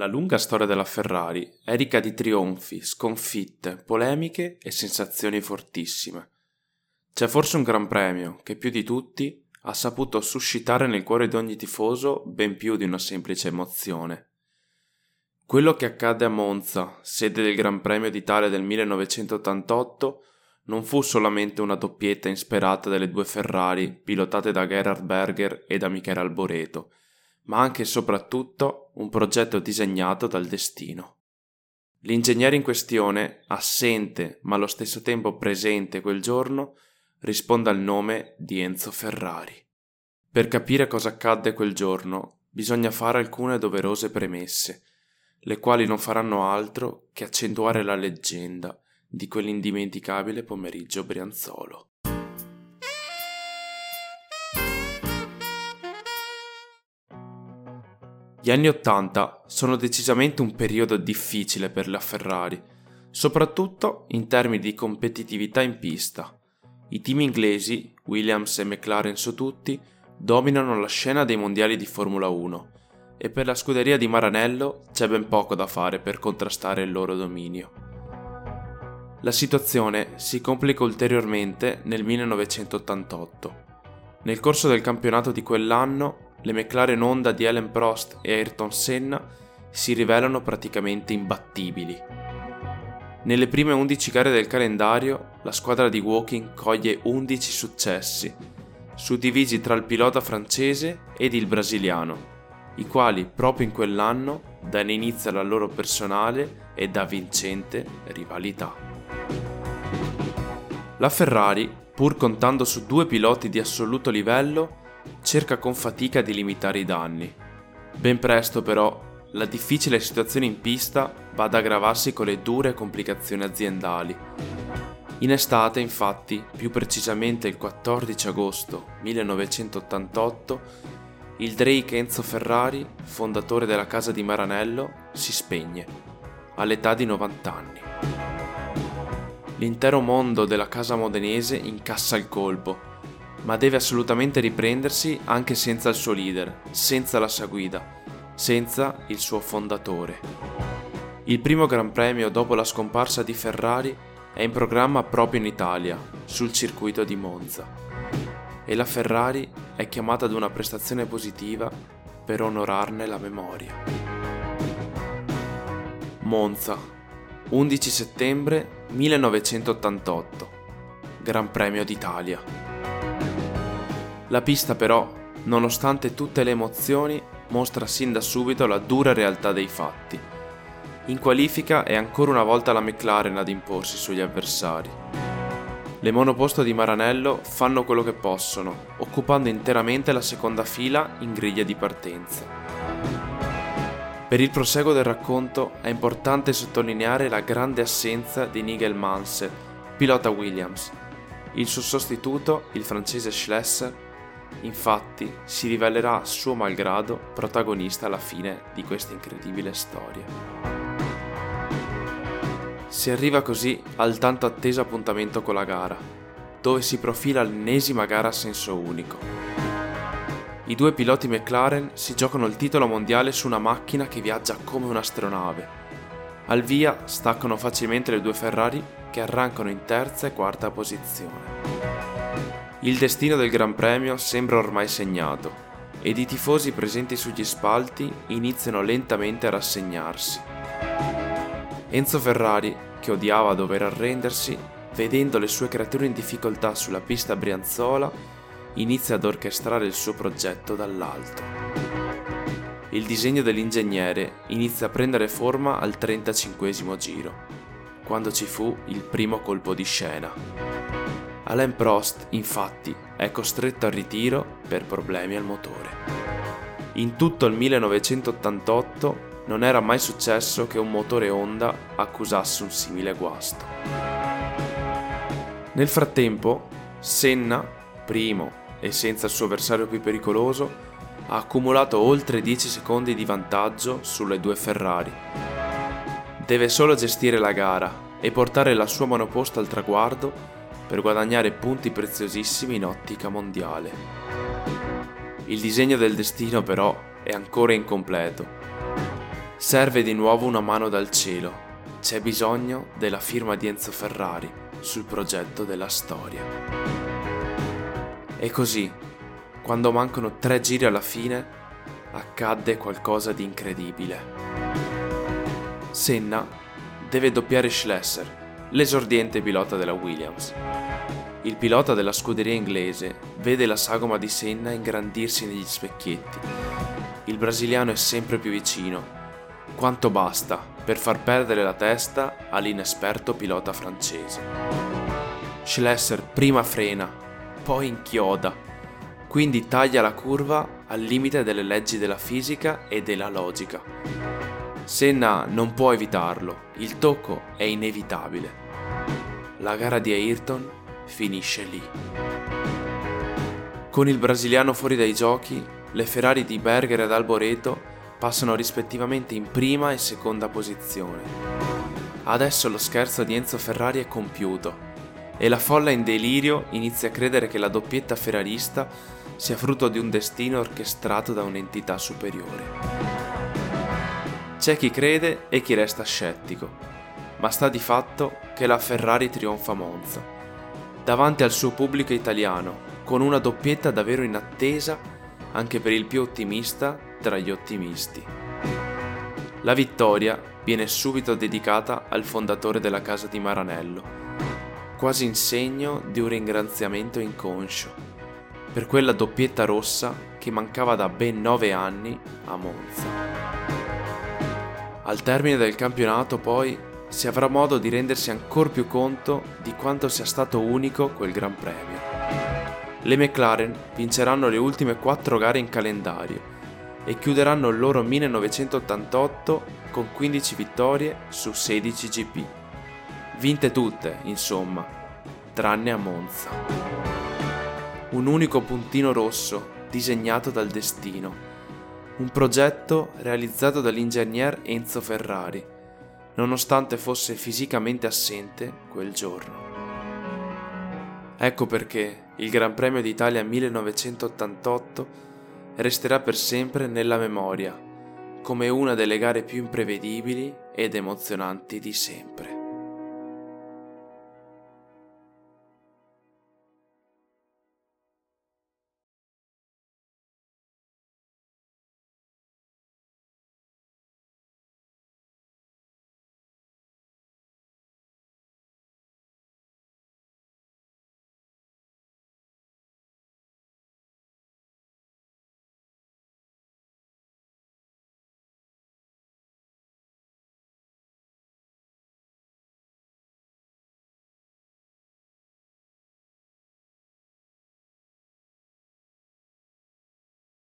La lunga storia della Ferrari è ricca di trionfi, sconfitte, polemiche e sensazioni fortissime. C'è forse un gran premio che più di tutti ha saputo suscitare nel cuore di ogni tifoso ben più di una semplice emozione. Quello che accadde a Monza, sede del Gran Premio d'Italia del 1988, non fu solamente una doppietta insperata delle due Ferrari pilotate da Gerhard Berger e da Michele Alboreto, ma anche e soprattutto un progetto disegnato dal destino. L'ingegnere in questione, assente ma allo stesso tempo presente quel giorno, risponde al nome di Enzo Ferrari. Per capire cosa accadde quel giorno bisogna fare alcune doverose premesse, le quali non faranno altro che accentuare la leggenda di quell'indimenticabile pomeriggio brianzolo. Gli anni Ottanta sono decisamente un periodo difficile per la Ferrari, soprattutto in termini di competitività in pista. I team inglesi, Williams e McLaren su tutti, dominano la scena dei mondiali di Formula 1 e per la scuderia di Maranello c'è ben poco da fare per contrastare il loro dominio. La situazione si complica ulteriormente nel 1988. Nel corso del campionato di quell'anno le McLaren Honda di Ellen Prost e Ayrton Senna si rivelano praticamente imbattibili. Nelle prime 11 gare del calendario, la squadra di Walking coglie 11 successi, suddivisi tra il pilota francese ed il brasiliano, i quali proprio in quell'anno danno inizio alla loro personale e da vincente rivalità. La Ferrari, pur contando su due piloti di assoluto livello, cerca con fatica di limitare i danni. Ben presto però la difficile situazione in pista va ad aggravarsi con le dure complicazioni aziendali. In estate, infatti, più precisamente il 14 agosto 1988, il Drake Enzo Ferrari, fondatore della casa di Maranello, si spegne, all'età di 90 anni. L'intero mondo della casa modenese incassa il colpo ma deve assolutamente riprendersi anche senza il suo leader, senza la sua guida, senza il suo fondatore. Il primo Gran Premio dopo la scomparsa di Ferrari è in programma proprio in Italia, sul circuito di Monza. E la Ferrari è chiamata ad una prestazione positiva per onorarne la memoria. Monza, 11 settembre 1988, Gran Premio d'Italia. La pista però, nonostante tutte le emozioni, mostra sin da subito la dura realtà dei fatti. In qualifica è ancora una volta la McLaren ad imporsi sugli avversari. Le monoposto di Maranello fanno quello che possono, occupando interamente la seconda fila in griglia di partenza. Per il proseguo del racconto è importante sottolineare la grande assenza di Nigel Mansell, pilota Williams. Il suo sostituto, il francese Schlesser, Infatti si rivelerà suo malgrado protagonista alla fine di questa incredibile storia. Si arriva così al tanto atteso appuntamento con la gara, dove si profila l'ennesima gara a senso unico. I due piloti McLaren si giocano il titolo mondiale su una macchina che viaggia come un'astronave. Al via staccano facilmente le due Ferrari che arrancano in terza e quarta posizione. Il destino del Gran Premio sembra ormai segnato ed i tifosi presenti sugli spalti iniziano lentamente a rassegnarsi. Enzo Ferrari, che odiava dover arrendersi, vedendo le sue creature in difficoltà sulla pista brianzola, inizia ad orchestrare il suo progetto dall'alto. Il disegno dell'ingegnere inizia a prendere forma al 35 giro, quando ci fu il primo colpo di scena. Alain Prost, infatti, è costretto al ritiro per problemi al motore. In tutto il 1988 non era mai successo che un motore Honda accusasse un simile guasto. Nel frattempo, Senna, primo e senza il suo avversario più pericoloso, ha accumulato oltre 10 secondi di vantaggio sulle due Ferrari. Deve solo gestire la gara e portare la sua monoposta al traguardo per guadagnare punti preziosissimi in ottica mondiale. Il disegno del destino però è ancora incompleto. Serve di nuovo una mano dal cielo. C'è bisogno della firma di Enzo Ferrari sul progetto della storia. E così, quando mancano tre giri alla fine, accadde qualcosa di incredibile. Senna deve doppiare Schlesser, l'esordiente pilota della Williams. Il pilota della scuderia inglese vede la sagoma di Senna ingrandirsi negli specchietti. Il brasiliano è sempre più vicino quanto basta per far perdere la testa all'inesperto pilota francese. Schlesser prima frena, poi inchioda, quindi taglia la curva al limite delle leggi della fisica e della logica. Senna non può evitarlo, il tocco è inevitabile. La gara di Ayrton finisce lì. Con il brasiliano fuori dai giochi, le Ferrari di Berger ed Alboreto passano rispettivamente in prima e seconda posizione. Adesso lo scherzo di Enzo Ferrari è compiuto e la folla in delirio inizia a credere che la doppietta ferrarista sia frutto di un destino orchestrato da un'entità superiore. C'è chi crede e chi resta scettico, ma sta di fatto che la Ferrari trionfa a Monza, davanti al suo pubblico italiano, con una doppietta davvero in attesa anche per il più ottimista tra gli ottimisti. La vittoria viene subito dedicata al fondatore della casa di Maranello, quasi in segno di un ringraziamento inconscio, per quella doppietta rossa che mancava da ben nove anni a Monza. Al termine del campionato poi si avrà modo di rendersi ancora più conto di quanto sia stato unico quel Gran Premio. Le McLaren vinceranno le ultime quattro gare in calendario e chiuderanno il loro 1988 con 15 vittorie su 16 GP. Vinte tutte, insomma, tranne a Monza. Un unico puntino rosso disegnato dal destino. Un progetto realizzato dall'ingegner Enzo Ferrari, nonostante fosse fisicamente assente quel giorno. Ecco perché il Gran Premio d'Italia 1988 resterà per sempre nella memoria come una delle gare più imprevedibili ed emozionanti di sempre.